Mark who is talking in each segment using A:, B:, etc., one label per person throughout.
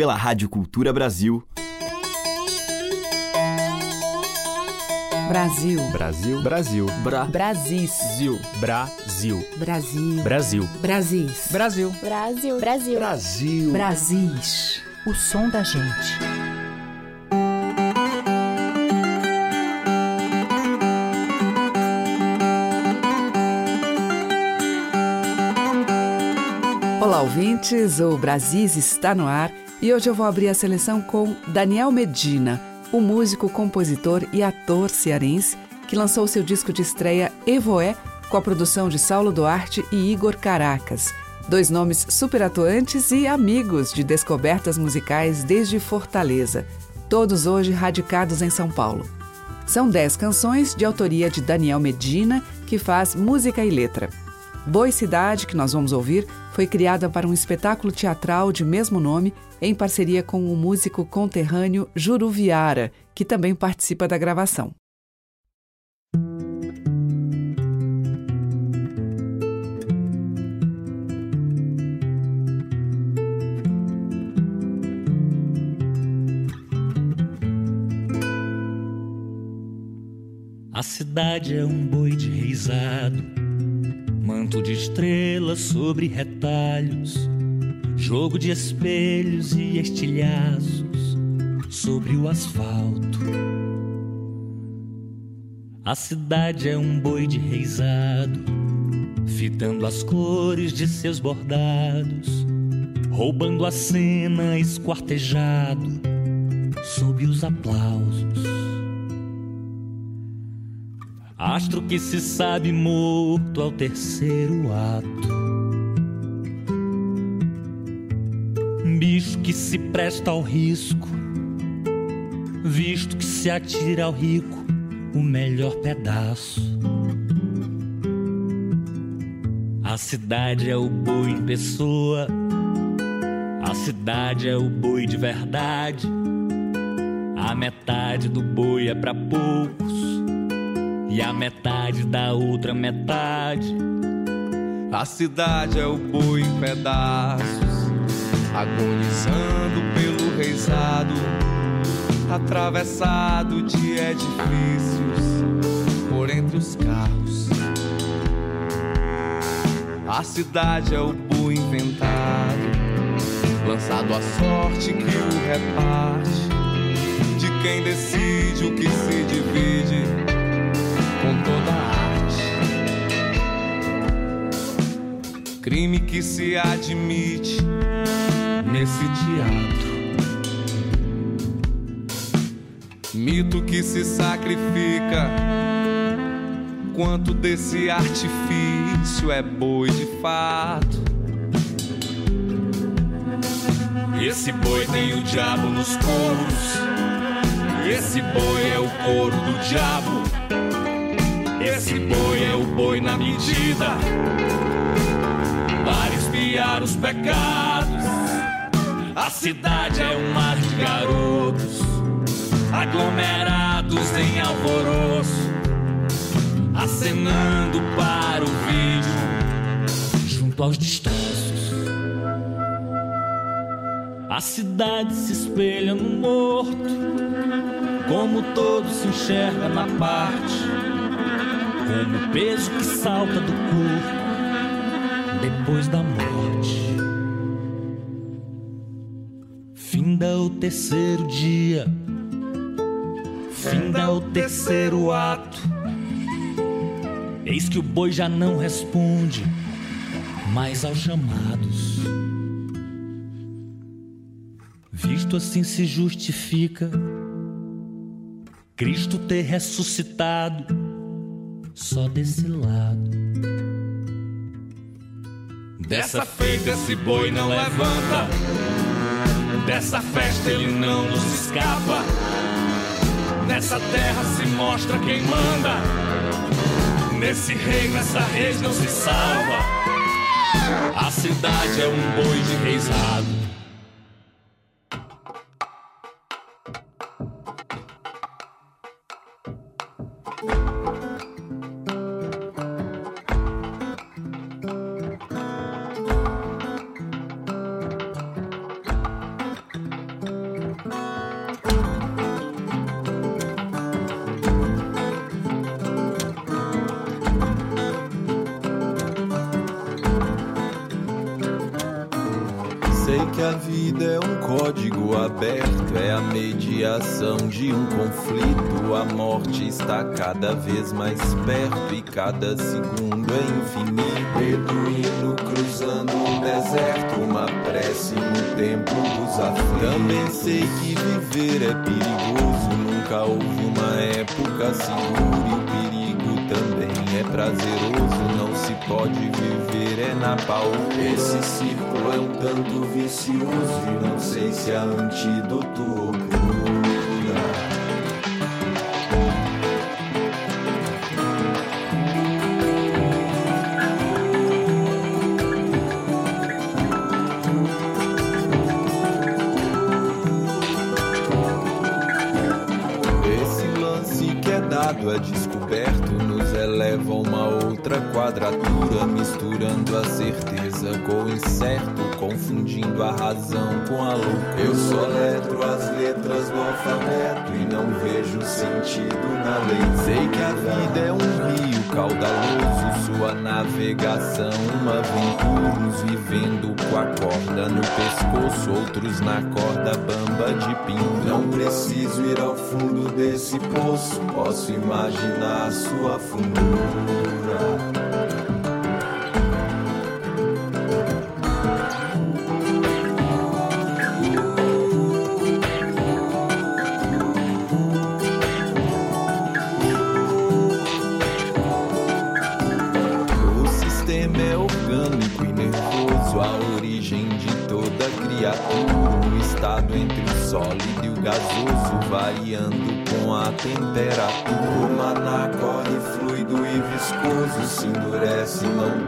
A: pela Rádio Cultura Brasil.
B: Brasil.
C: Brasil. Brasil.
B: Bra. Brasis.
C: Brasil.
B: Brasil.
C: Brasil.
B: Brasis.
C: Brasil.
D: Brasil. Brasil.
E: Brasil.
B: Brasis. O som da gente. Olá, ouvintes. O Brasis está no ar e hoje eu vou abrir a seleção com Daniel Medina, o músico, compositor e ator cearense que lançou seu disco de estreia Evoé com a produção de Saulo Duarte e Igor Caracas. Dois nomes super atuantes e amigos de descobertas musicais desde Fortaleza, todos hoje radicados em São Paulo. São dez canções de autoria de Daniel Medina, que faz música e letra. Boi Cidade, que nós vamos ouvir, foi criada para um espetáculo teatral de mesmo nome, em parceria com o músico conterrâneo Juru Viara, que também participa da gravação.
F: A cidade é um boi de reizado, manto de estrelas sobre retalhos, jogo de espelhos e estilhaços sobre o asfalto. A cidade é um boi de reizado, fitando as cores de seus bordados, roubando a cena esquartejado sob os aplausos. Astro que se sabe morto ao terceiro ato. Bicho que se presta ao risco, visto que se atira ao rico o melhor pedaço. A cidade é o boi em pessoa, a cidade é o boi de verdade. A metade do boi é para poucos e a metade da outra metade.
G: A cidade é o boi em pedaços, agonizando pelo reizado, atravessado de edifícios por entre os carros. A cidade é o boi inventado, lançado à sorte que o reparte, de quem decide o que se divide com toda arte. Crime que se admite nesse teatro. Mito que se sacrifica. Quanto desse artifício é boi de fato?
F: Esse boi tem o diabo nos coros. Esse boi é o couro do diabo. Esse boi é o boi na medida para espiar os pecados. A cidade é um mar de garotos aglomerados em alvoroço, acenando para o vídeo junto aos destroços. A cidade se espelha no morto, como todo se enxerga na parte como o peso que salta do corpo depois da morte. Finda o terceiro dia, finda o terceiro ato. Eis que o boi já não responde mais aos chamados. Visto assim se justifica Cristo ter ressuscitado só desse lado. Dessa feita esse boi não levanta, dessa festa ele não nos escapa. Nessa terra se mostra quem manda, nesse reino essa reis não se salva. A cidade é um boi de reisado.
H: Mediação de um conflito. A morte está cada vez mais perto e cada segundo é infinito. Beduíno cruzando um deserto, uma prece no templo dos aflitos. Também sei que viver é perigoso, nunca houve uma época segura e o perigo também é prazeroso. Não se pode viver é na pau. Esse círculo é um tanto vicioso e não sei se há antídoto ou quadratura, misturando a certeza com o incerto, confundindo a razão com a loucura. Eu soletro as letras do alfabeto e não vejo sentido na lei. Sei que a vida é um rio caudaloso, sua navegação uma aventura, uns vivendo com a corda no pescoço, outros na corda bamba de pinho. Não preciso ir ao fundo desse poço, posso imaginar sua fundura.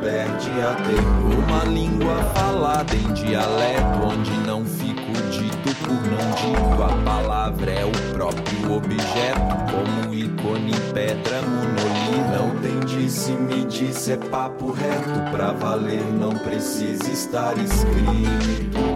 H: Perde a. Uma língua falada em dialeto, onde não fico dito por não dito. A palavra é o próprio objeto, como ícone, pedra, monolito. Não tem disse-me disse, é papo reto. Pra valer, não precisa estar escrito.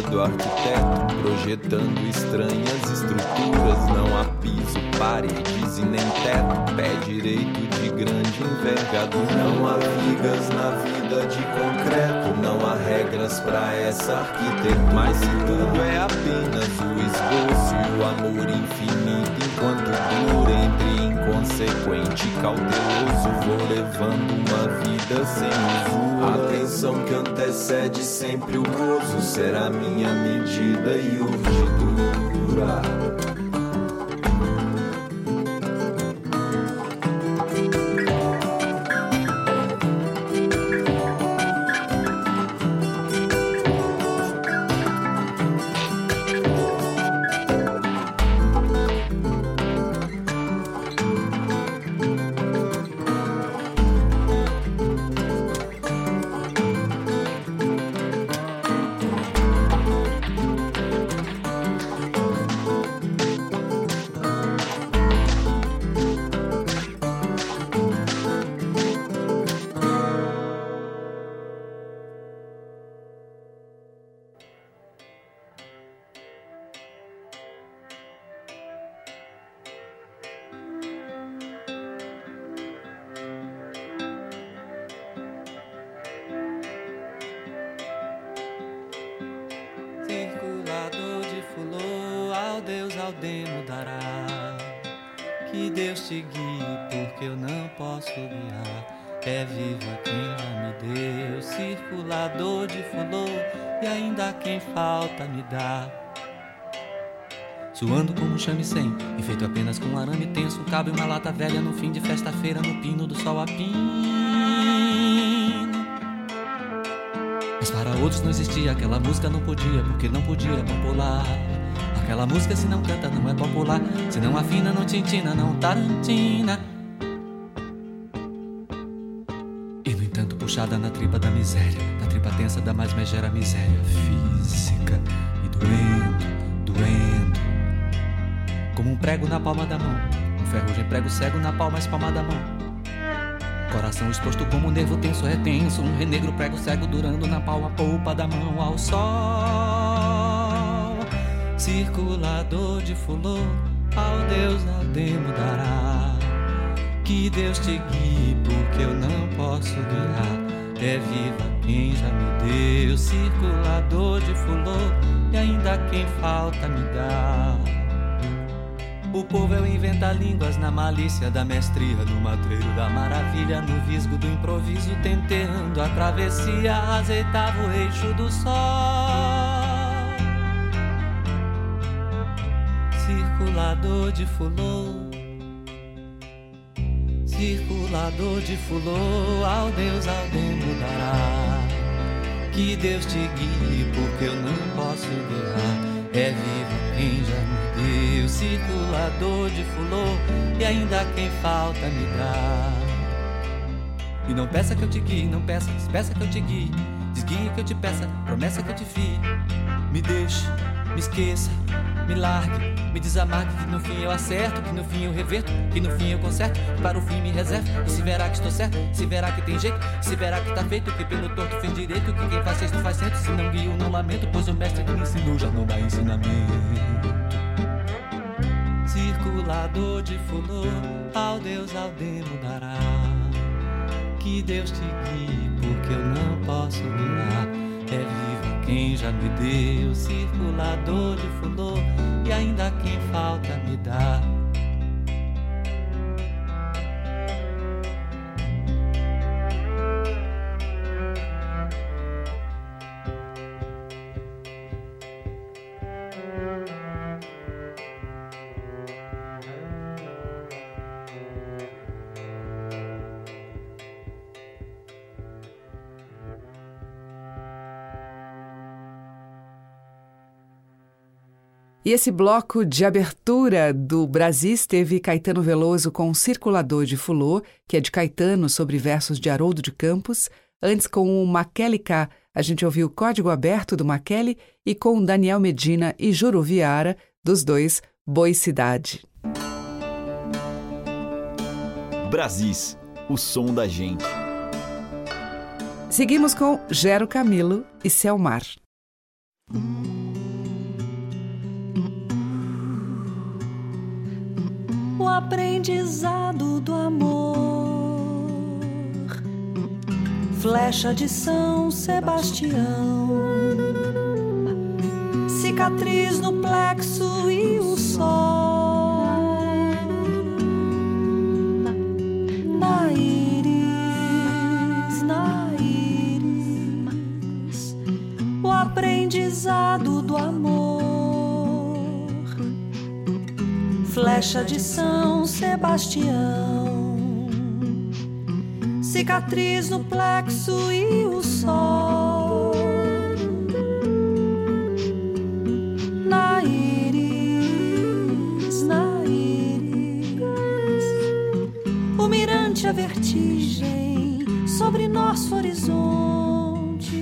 H: Do arquiteto, projetando estranhas estruturas. Não há piso, paredes e nem teto. Pé direito de grande envergadura. Não há vigas na vida de concreto. Não há regras pra essa arquitetura. Mas se tudo é apenas o esboço e o amor infinito, enquanto dura entre inconsequente cauteloso, vou levando uma vida sem uso. A tensão que antecede sempre o gozo será minha medida e urdidura.
I: Deus ao demo dará. Que Deus te guie, porque eu não posso guiar. É viva quem já me deu, circulador de fulô, e ainda quem falta me dá. Suando como um chame-sem, e feito apenas com um arame tenso, um cabo e uma lata velha no fim de festa-feira, no pino do sol a pino. Mas para outros não existia, aquela música não podia, porque não podia popular. Aquela música se não canta não é popular, se não afina, não tintina, não tarantina. E no entanto, puxada na tripa da miséria, na tripa tensa da mais megera miséria física e doendo, doendo. Como um prego na palma da mão, um ferrugem prego cego na palma, espalma da mão. Coração exposto como um nervo tenso retenso Um renegro prego cego durando na pau a polpa da mão ao sol Circulador de fulô Ao Deus Aldemo dará Que Deus te guie porque eu não posso guiar é viva quem já me deu circulador de fulô e ainda quem falta me dá. O povo é o inventa línguas na malícia da mestria, no matreiro da maravilha, no visgo do improviso, tenteando a travessia, azeitava o eixo do sol. Circulador de fulô circulador de fulô, ao Deus Aldemo dará. Que Deus te guie, porque eu não posso guiar. É vivo quem já me deu, circulador de fulô, e ainda quem falta me dá. E não peça que eu te guie, não peça, peça que eu te guie. Desguie que eu te peça, promessa que eu te fie. Me deixe, me esqueça, me largue, me desamarque, que no fim eu acerto, que no fim eu reverto, que no fim eu conserto, para o fim me reservo. E se verá que estou certo, se verá que tem jeito, se verá que tá feito, que pelo torto fez direito, que quem faz sexto faz centro, se não guio não lamento, pois o mestre que me ensinou já não dá ensinamento. Circulador de fulô, ao Deus ao demo dará. Que Deus te guie, porque eu não posso É viva quem já me deu, circulador de fulô, e ainda quem falta me dá.
B: E esse bloco de abertura do Brasis teve Caetano Veloso com Circulador de Fulô, que é de Caetano sobre versos de Haroldo de Campos. Antes, com o Maquele K, a gente ouviu Código Aberto do Maquele e com Daniel Medina e Juro Viara, dos dois, Boi Cidade.
A: Brasis, o som da gente.
B: Seguimos com Gero Camilo e Selmar.
J: o aprendizado do amor. Flecha de São Sebastião, cicatriz no plexo e o sol. Na íris, na o aprendizado do amor flecha de São Sebastião, cicatriz no plexo e o sol. Na íris, na íris, o mirante a vertigem sobre nosso horizonte,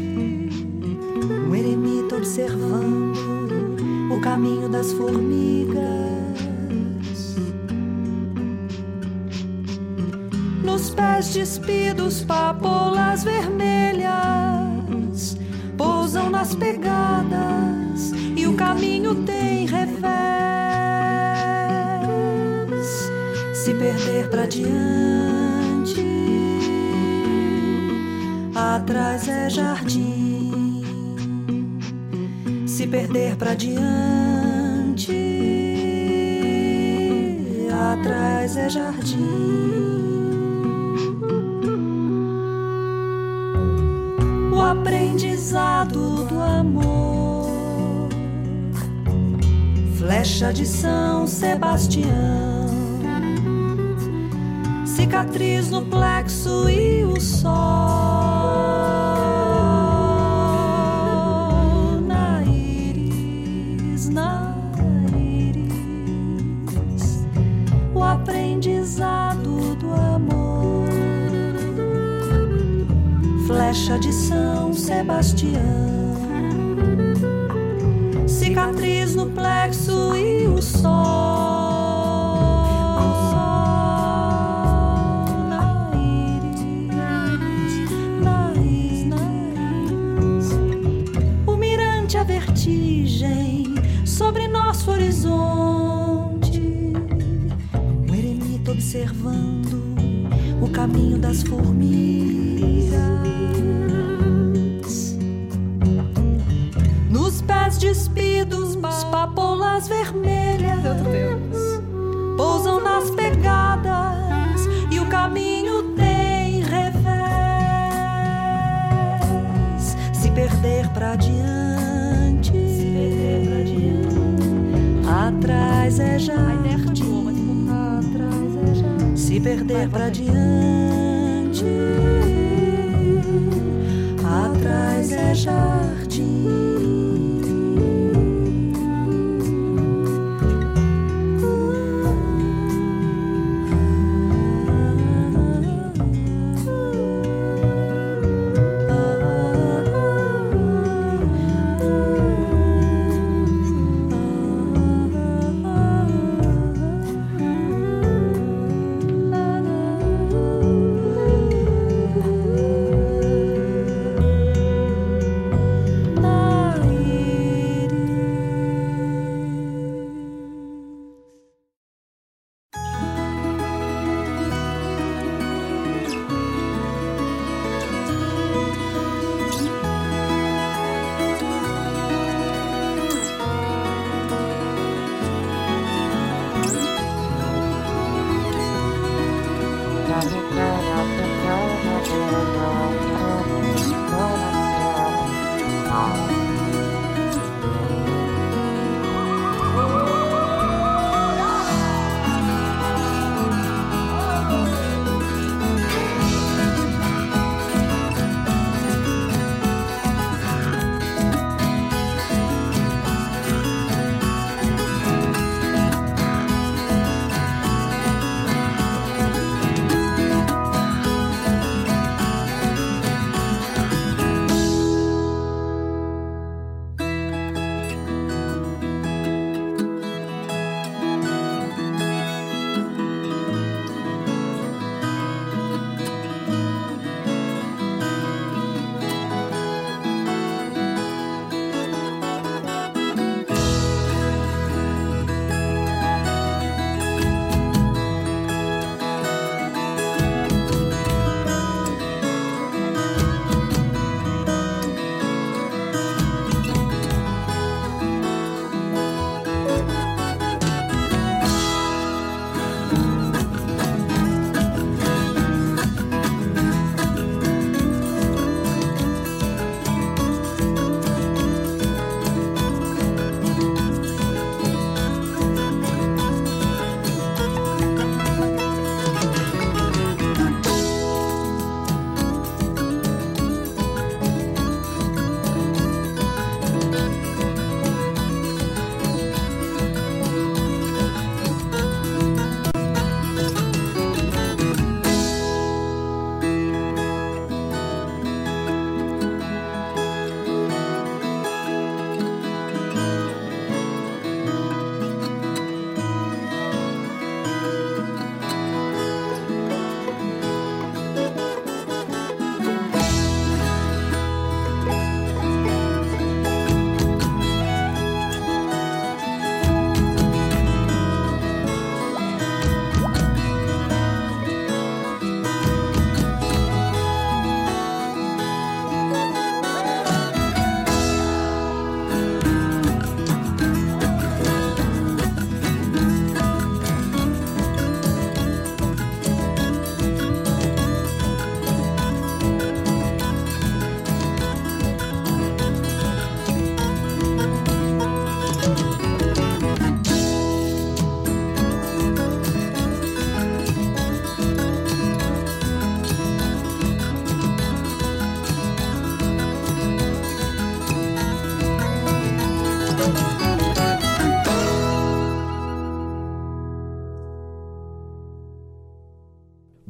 J: um eremita observando o caminho das formigas pés despidos, papolas vermelhas pousam nas pegadas e o caminho tem revés. Se perder para diante, atrás é jardim. Se perder para diante, atrás é jardim. Aprendizado do amor. Flecha de São Sebastião, cicatriz no plexo e o sol. flecha de Sebastião, cicatriz no plexo e o sol. Papoulas vermelhas pousam nas pegadas e o caminho tem revés. Se perder pra diante, atrás é jardim. Atrás é. Se perder pra diante,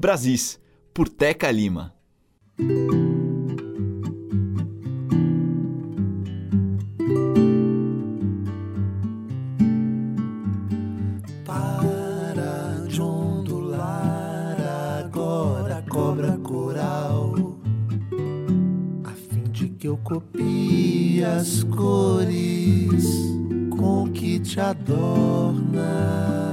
A: Brasis, por Teca Lima.
K: Para de ondular agora, cobra coral, a fim de que eu copie as cores com que te adornas, a fim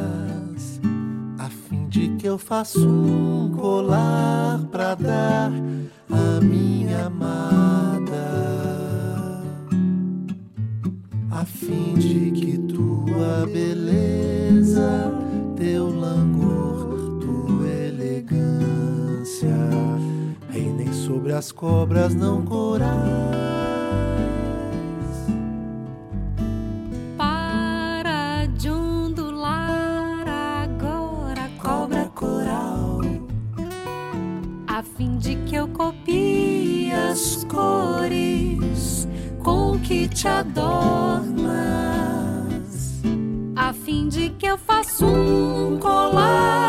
K: de que eu faça um colar pra dar a minha amada, a fim de que tua beleza, teu langor, tua elegância reinem sobre as cobras não corais.
J: Te adornas, a fim de que eu faça um colar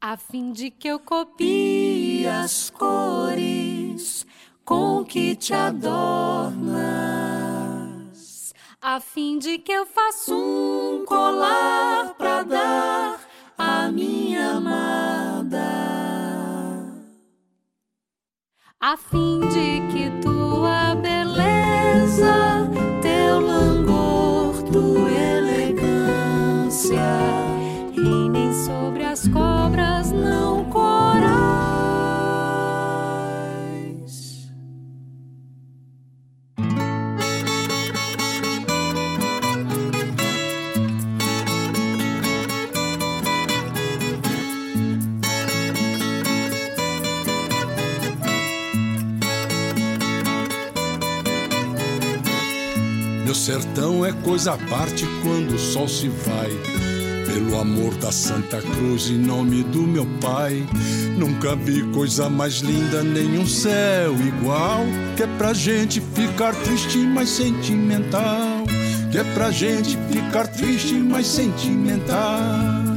J: a fim de que eu copie as cores com que te adornas, a fim de que eu faça um colar para dar a minha amada, a fim de que tua beleza, teu langor, tua elegância reinem sobre as
L: sertão é coisa à parte quando o sol se vai pelo amor da Santa Cruz, em nome do meu Pai, nunca vi coisa mais linda, nenhum céu igual. Que é pra gente ficar triste, mas sentimental. Que é pra gente ficar triste, mas sentimental.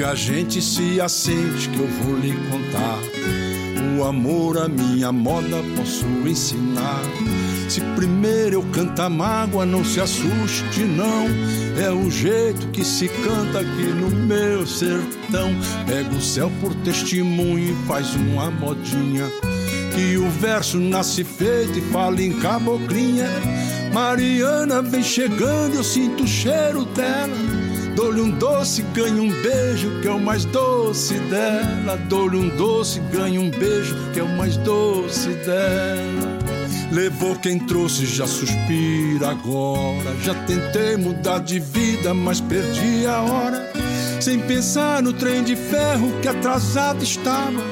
L: Chega a gente se assente que eu vou lhe contar. O amor, a minha moda, posso ensinar. Se primeiro eu cantar mágoa, não se assuste, não. É o jeito que se canta aqui no meu sertão. Pega o céu por testemunho e faz uma modinha. Que o verso nasce feito e fala em caboclinha. Mariana vem chegando, eu sinto o cheiro dela. Dou-lhe um doce, ganho um beijo, que é o mais doce dela. Dou-lhe um doce, ganho um beijo, que é o mais doce dela. Levou quem trouxe, já suspira agora. Já tentei mudar de vida, mas perdi a hora. Sem pensar no trem de ferro que atrasado estava.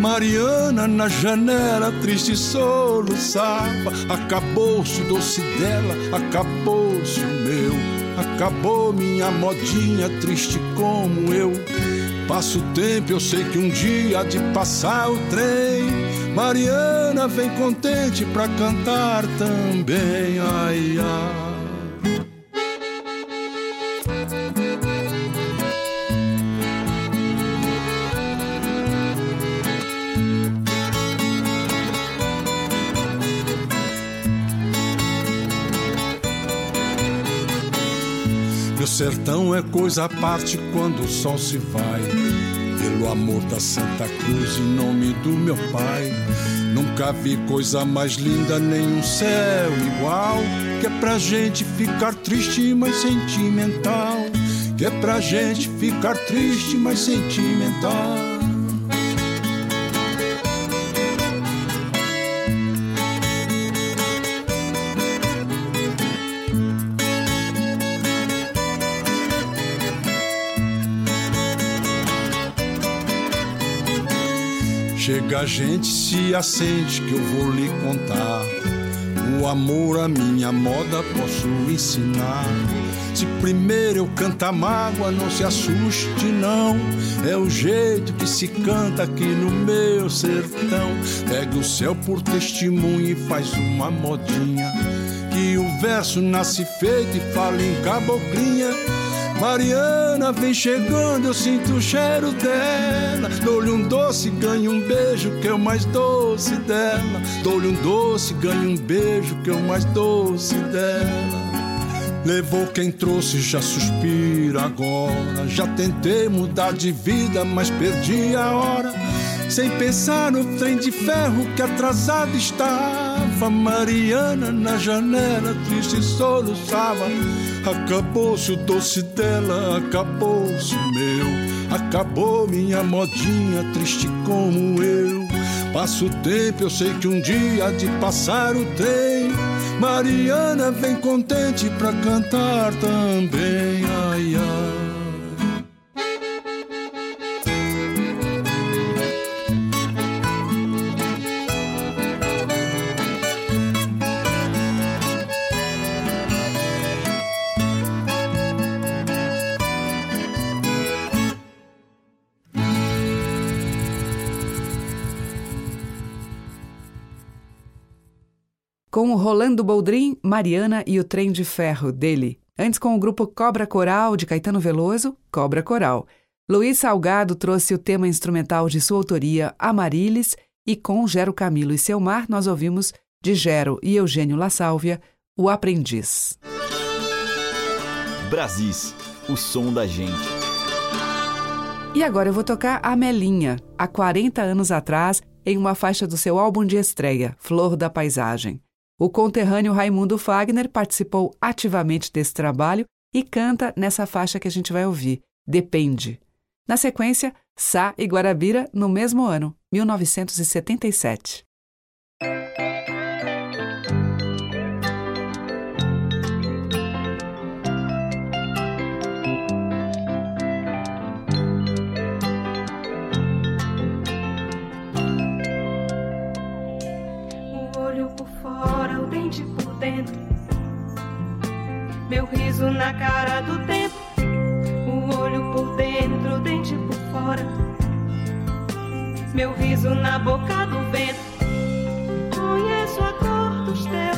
L: Mariana na janela, triste soluçava. Acabou-se o doce dela, acabou-se o meu. Acabou minha modinha, triste como eu. Passo o tempo, eu sei que um dia há de passar o trem. Mariana vem contente pra cantar também, ai ai. Sertão é coisa à parte quando o sol se vai. Pelo amor da Santa Cruz, em nome do meu Pai. Nunca vi coisa mais linda, nem um céu igual. Que é pra gente ficar triste, mas sentimental. Que é pra gente ficar triste, mas sentimental. Chega a gente se acende que eu vou lhe contar. o amor a minha moda posso ensinar. Se primeiro eu cantar mágoa, não se assuste não. É o jeito que se canta aqui no meu sertão. Pega o céu por testemunho e faz uma modinha. Que o verso nasce feito e fala em caboclinha. Mariana vem chegando, eu sinto o cheiro dela. Dou-lhe um doce, ganho um beijo, que é o mais doce dela. Dou-lhe um doce, ganho um beijo, que é o mais doce dela. Levou quem trouxe, já suspira agora. Já tentei mudar de vida, mas perdi a hora. Sem pensar no trem de ferro que atrasado estava. Mariana na janela, triste soluçava. Acabou-se o doce dela, acabou-se meu. Acabou minha modinha, triste como eu. Passa o tempo, eu sei que um dia de passar o trem. Mariana vem contente pra cantar também. Ai, ai.
B: Com Rolando Boldrin, Mariana e o Trem de Ferro dele. Antes com o grupo Cobra Coral de Caetano Veloso, Cobra Coral. Luiz Salgado trouxe o tema instrumental de sua autoria, Amarilis, e com Gero Camilo e Seu Mar nós ouvimos de Gero e Eugênio La Sálvia, O Aprendiz.
A: Brasis, o som da gente.
B: E agora eu vou tocar a Melinha, há 40 anos atrás, em uma faixa do seu álbum de estreia, Flor da Paisagem. O conterrâneo Raimundo Fagner participou ativamente desse trabalho e canta nessa faixa que a gente vai ouvir, Depende. Na sequência, Sá e Guarabira no mesmo ano, 1977.
M: Meu riso na cara do tempo, o olho por dentro, o dente por fora. Meu riso na boca do vento. Conheço a cor dos teus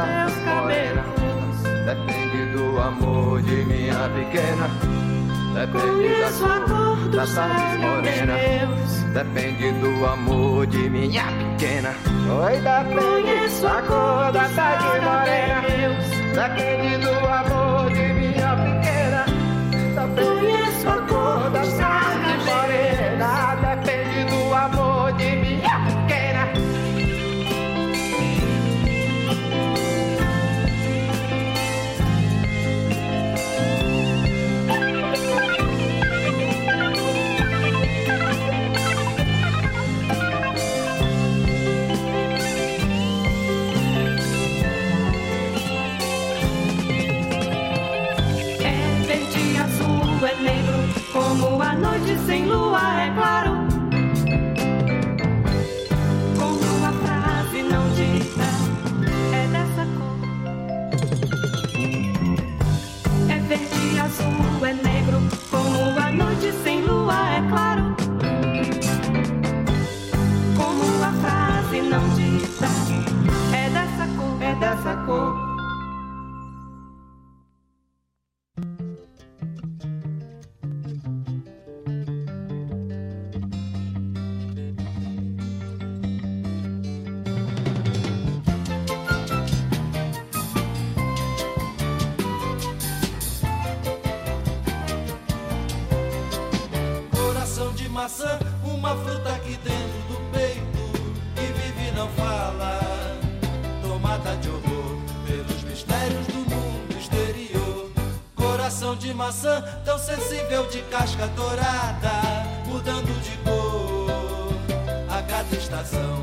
M: dos teus cabelos.
N: Depende do amor de minha pequena. Depende
M: da cor, cor da tarde morena.
N: Depende do amor de minha pequena.
M: Oi, Conheço a cor da tarde morena.
N: Depende do amor de minha pequena.
M: Conheço a cor da tarde morena. Cor,
G: coração.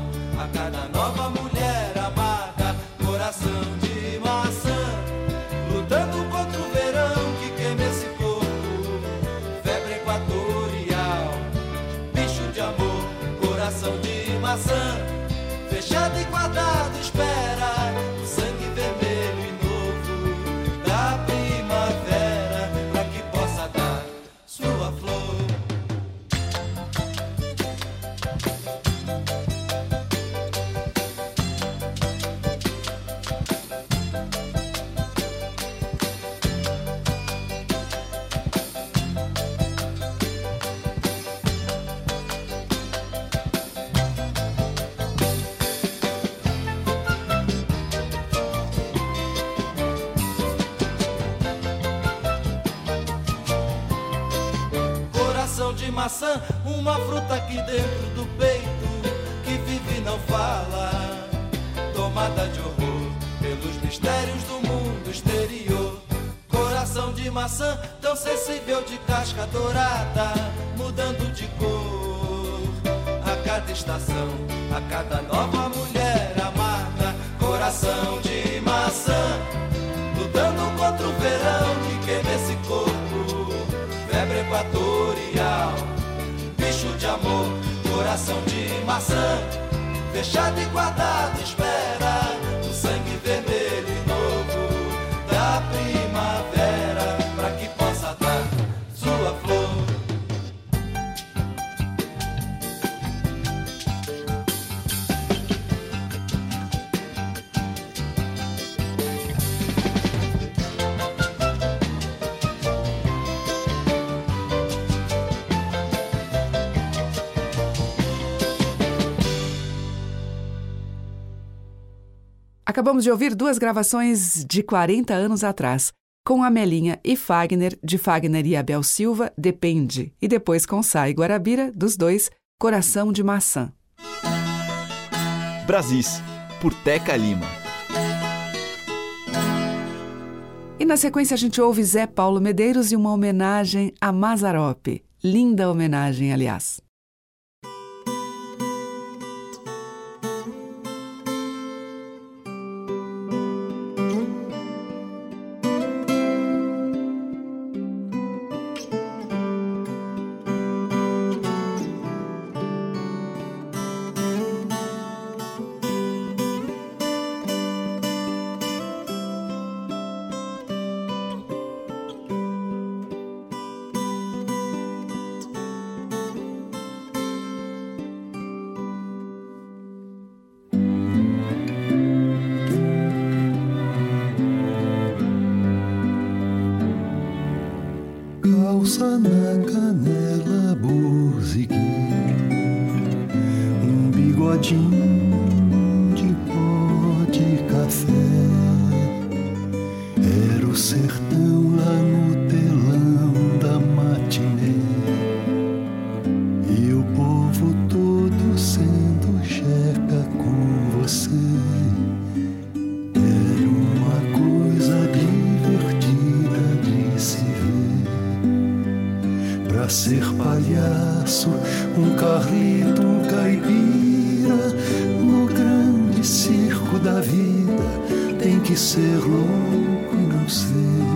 B: Acabamos de ouvir duas gravações de 40 anos atrás, com Amelinha e Fagner, de Fagner e Abel Silva, Depende, e depois com Sai Guarabira, dos dois, Coração de Maçã.
A: Brasis, por Teca Lima.
B: E na sequência a gente ouve Zé Paulo Medeiros e uma homenagem a Mazarope. Linda homenagem, aliás.
O: ser palhaço, um carrito, um caipira, no grande circo da vida tem que ser louco e não ser.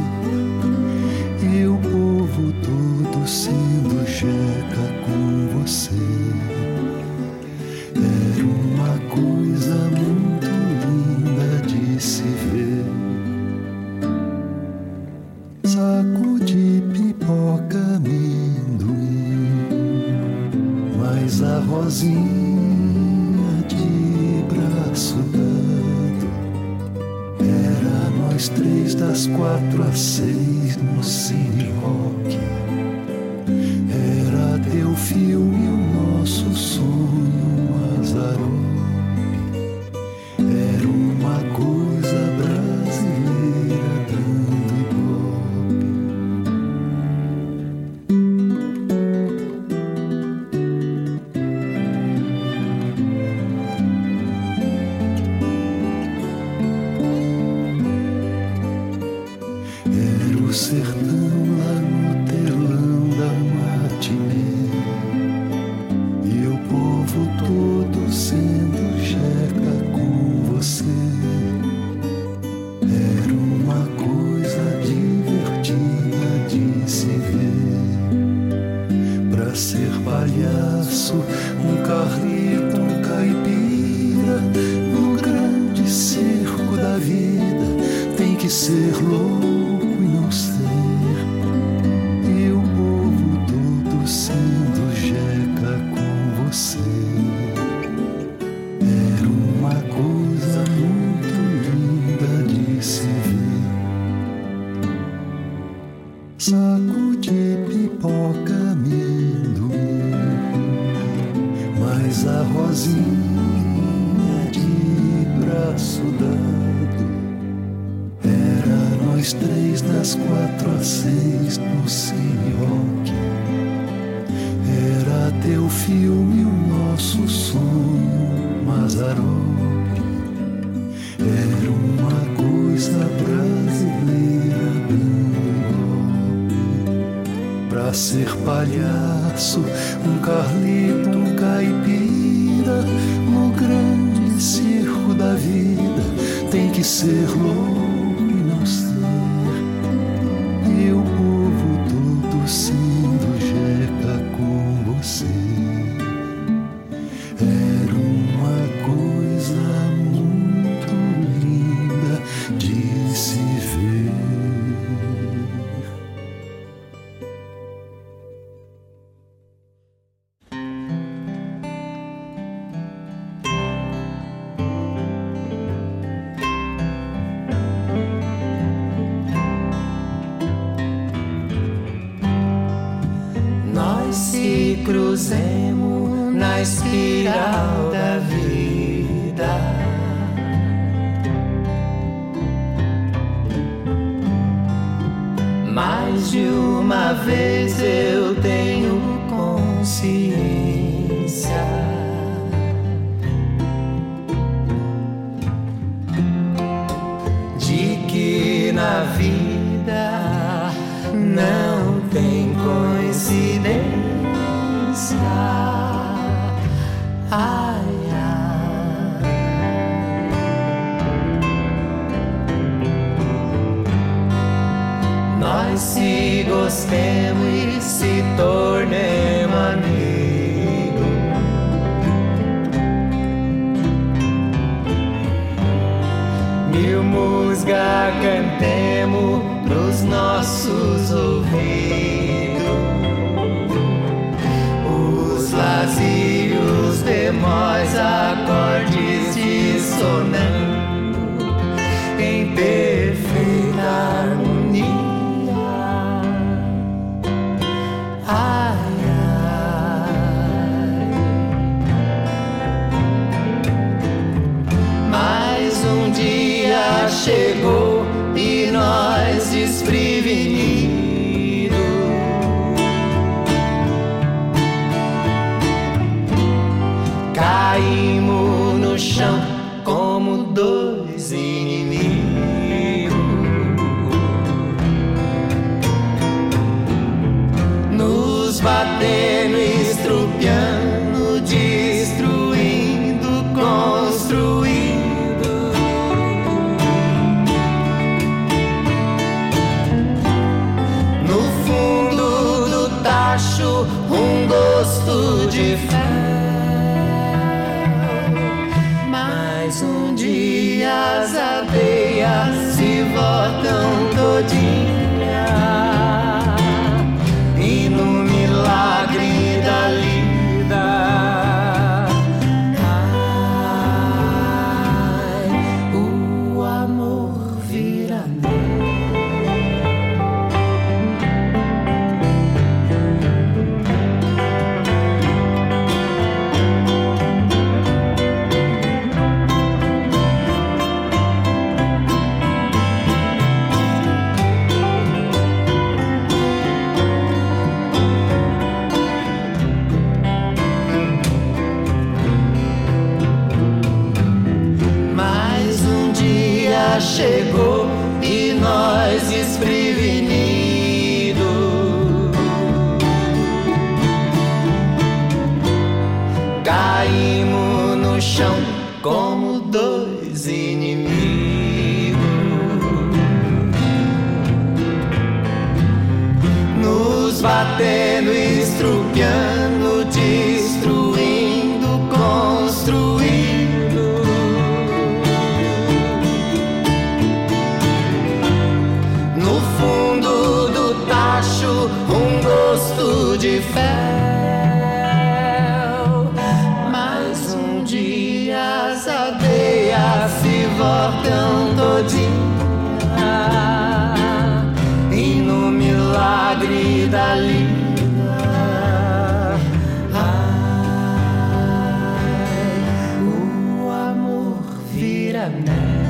P: Vira neve.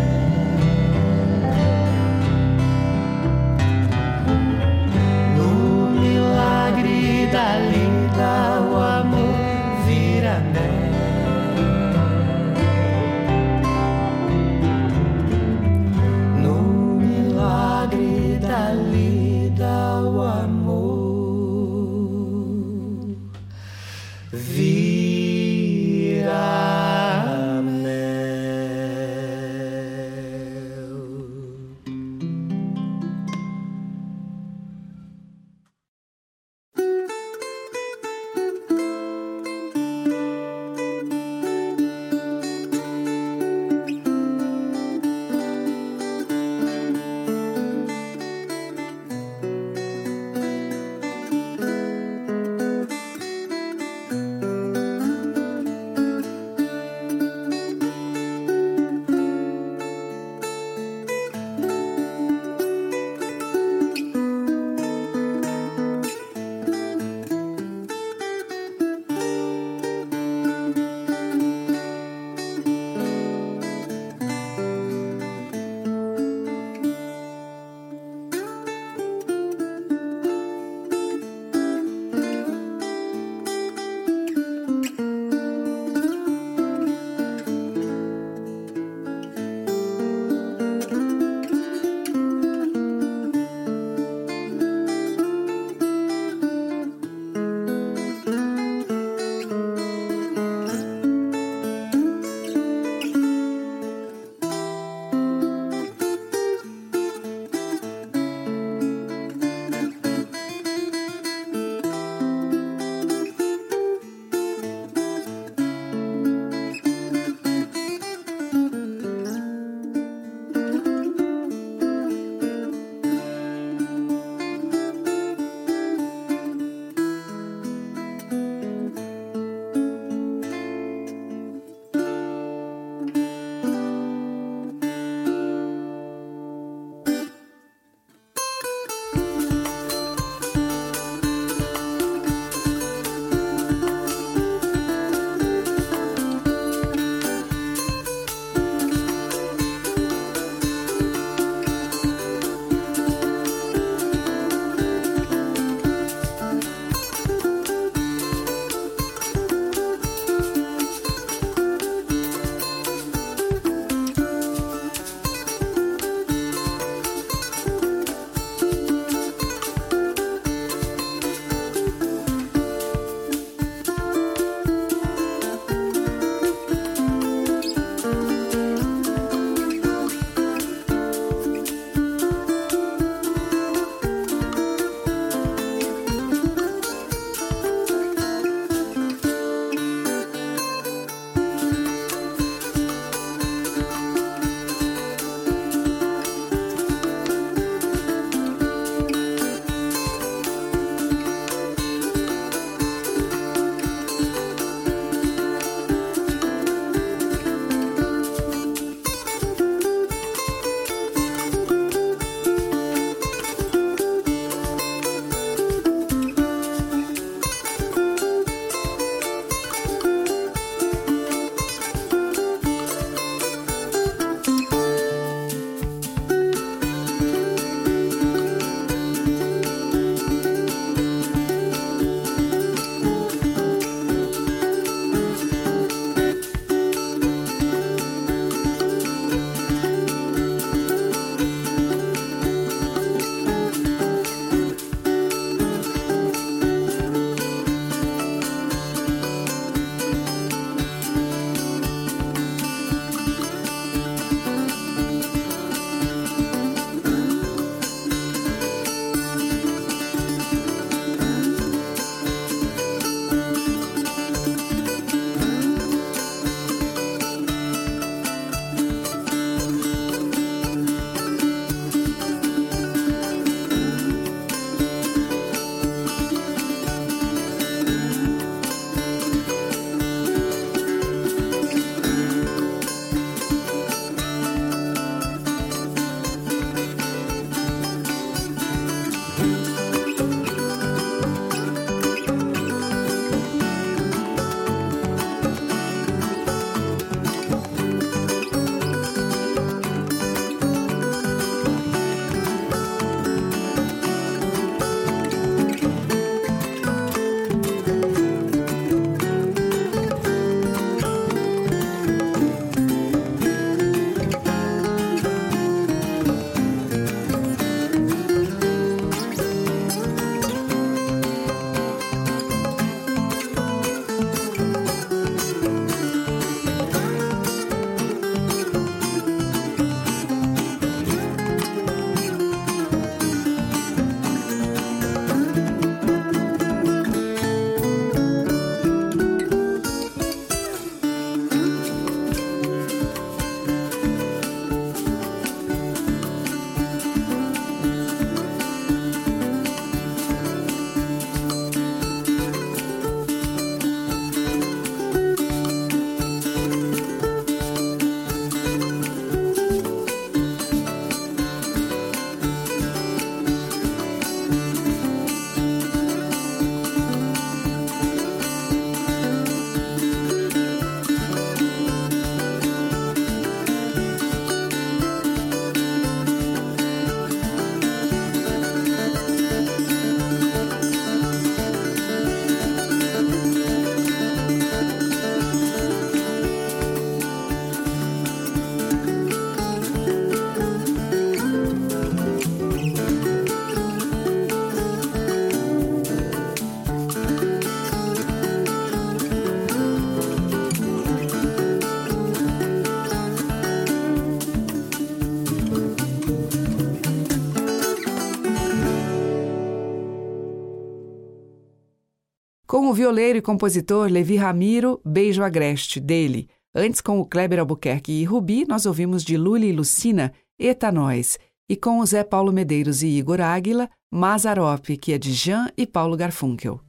J: Com o violeiro e compositor Levi Ramiro, Beijo Agreste, dele. Antes, com o Kleber Albuquerque e Rubi, nós ouvimos de Luli e Lucina, Eta Nós. E com o Zé Paulo Medeiros e Igor Águila, Mazarop, que é de Jean e Paulo Garfunkel.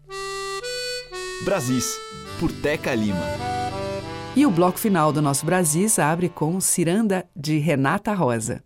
A: Brasis, por Teca Lima.
J: E o bloco final do nosso Brasis abre com Ciranda, de Renata Rosa.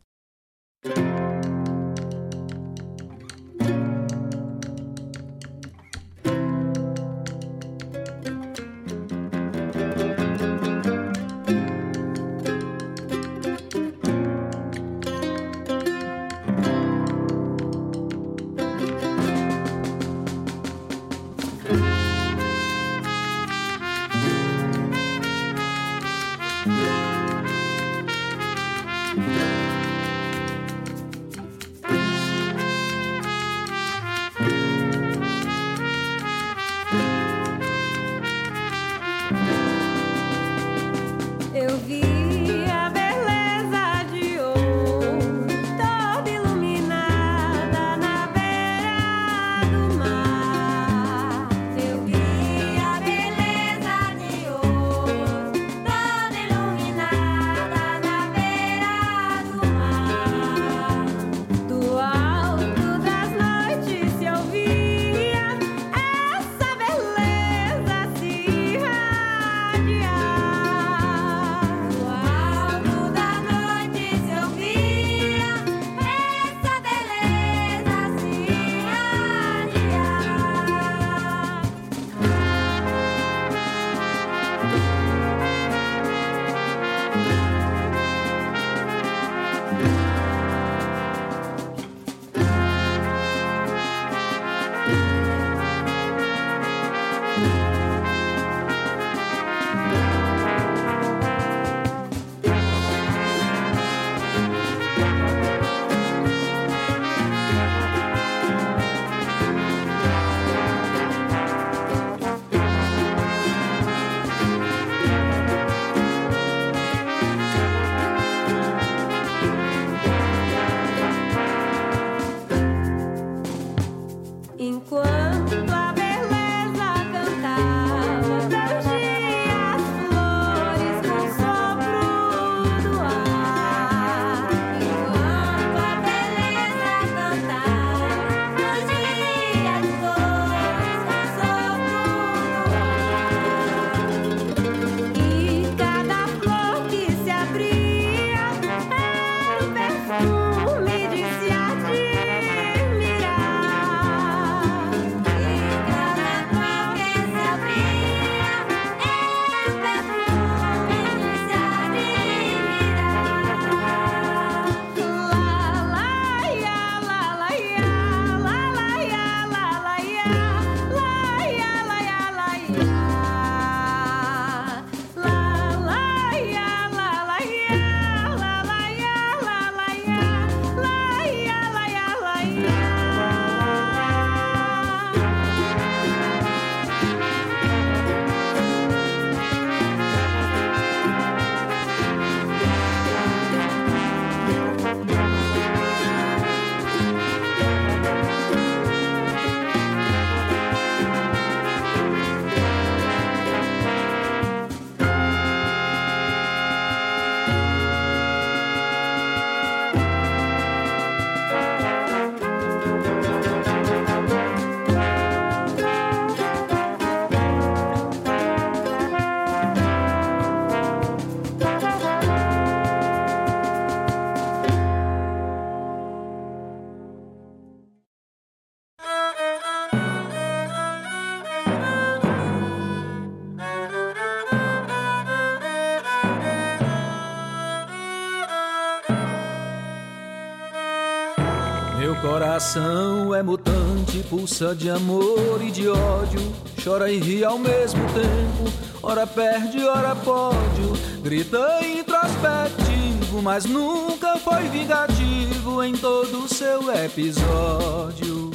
Q: De amor e de ódio, chora e ri ao mesmo tempo, ora perde, ora pode, grita introspectivo, mas nunca foi vingativo em todo o seu episódio.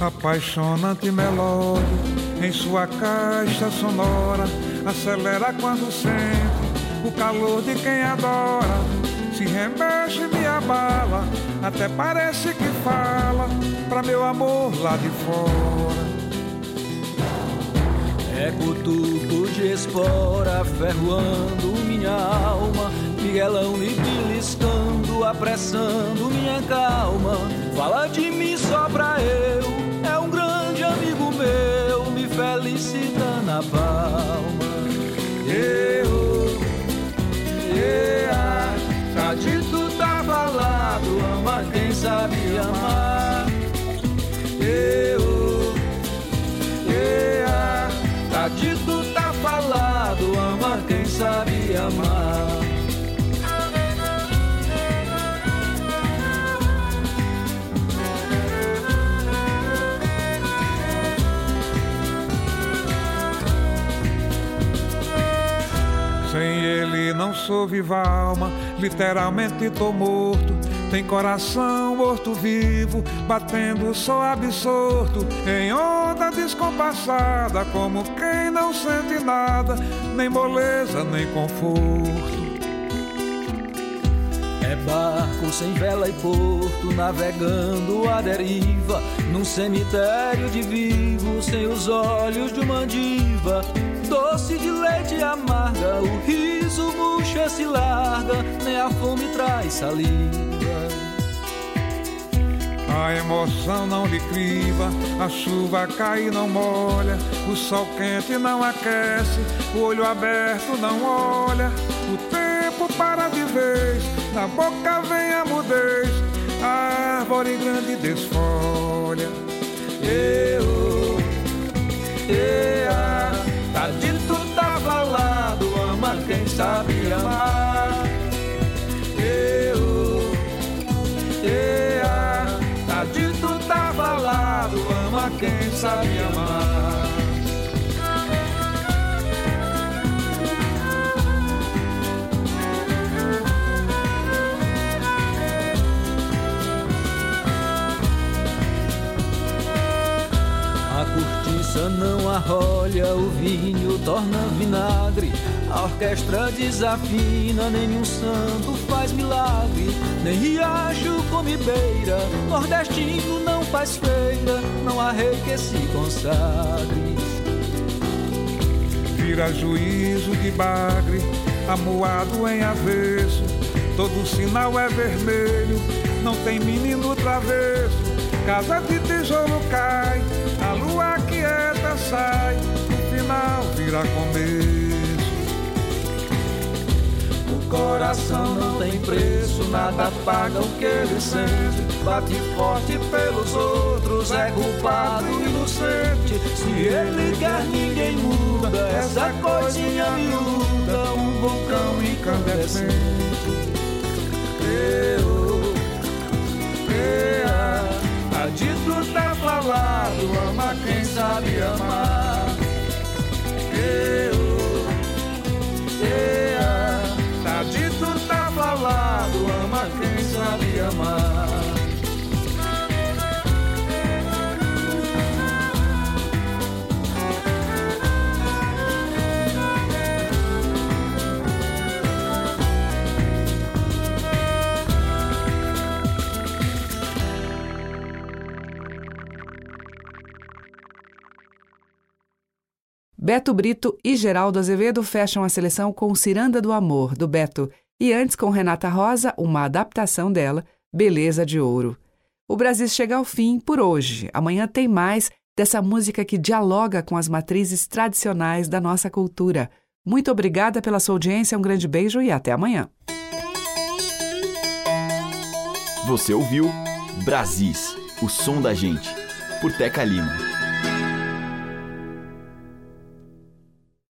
R: Apaixonante melódia em sua caixa sonora, acelera quando sente o calor de quem adora, se remexe até parece que fala pra meu amor lá de fora.
Q: É cutuco de espora ferroando minha alma, Miguelão me beliscando, apressando minha calma. Fala de mim só pra eu, é um grande amigo meu, me felicita na palma. Eu, falado, ama quem sabe amar. Eu, yeah, tá dito, tá falado, ama quem sabe amar.
R: Sem ele não sou viva alma, literalmente tô morto. Tem coração morto vivo, batendo só absorto em onda descompassada, como quem não sente nada, nem moleza, nem conforto.
Q: É barco sem vela e porto, navegando à deriva, num cemitério de vivos, sem os olhos de uma diva. Doce de leite amarga, o riso murcha se larga, nem a fome traz saliva.
R: A emoção não lhe criva, a chuva cai e não molha, o sol quente não aquece, o olho aberto não olha, o tempo para de vez, na boca vem a mudez, a árvore grande desfolha.
Q: Eu, ea, tá dito, tá falado, ama quem sabe amar. Eu, tá falado, ama quem sabe amar. A cortiça não arrolha, o vinho torna vinagre. A orquestra desafina, nenhum santo faz milagre. Nem riacho come beira, nordestino não faz feira. Não há rei que se consagre.
R: Vira juízo de bagre, amuado em avesso. Todo sinal é vermelho, não tem menino travesso. Casa de tijolo cai, a lua quieta sai, no final vira começo.
Q: Coração não tem preço, nada paga o que ele sente. Bate forte pelos outros, é culpado inocente. Se ele quer, ninguém muda. Essa coisinha miúda, um vulcão incandescente. Eu, ea, tá dito, tá falado, ama quem sabe amar. Eu, ea,
B: Beto Brito e Geraldo Azevedo fecham a seleção com Ciranda do Amor, do Beto, e antes com Renata Rosa, uma adaptação dela, Beleza de Ouro. O Brasil chega ao fim por hoje. Amanhã tem mais dessa música que dialoga com as matrizes tradicionais da nossa cultura. Muito obrigada pela sua audiência, um grande beijo e até amanhã.
A: Você ouviu Brasis, o som da gente, por Teca Lima.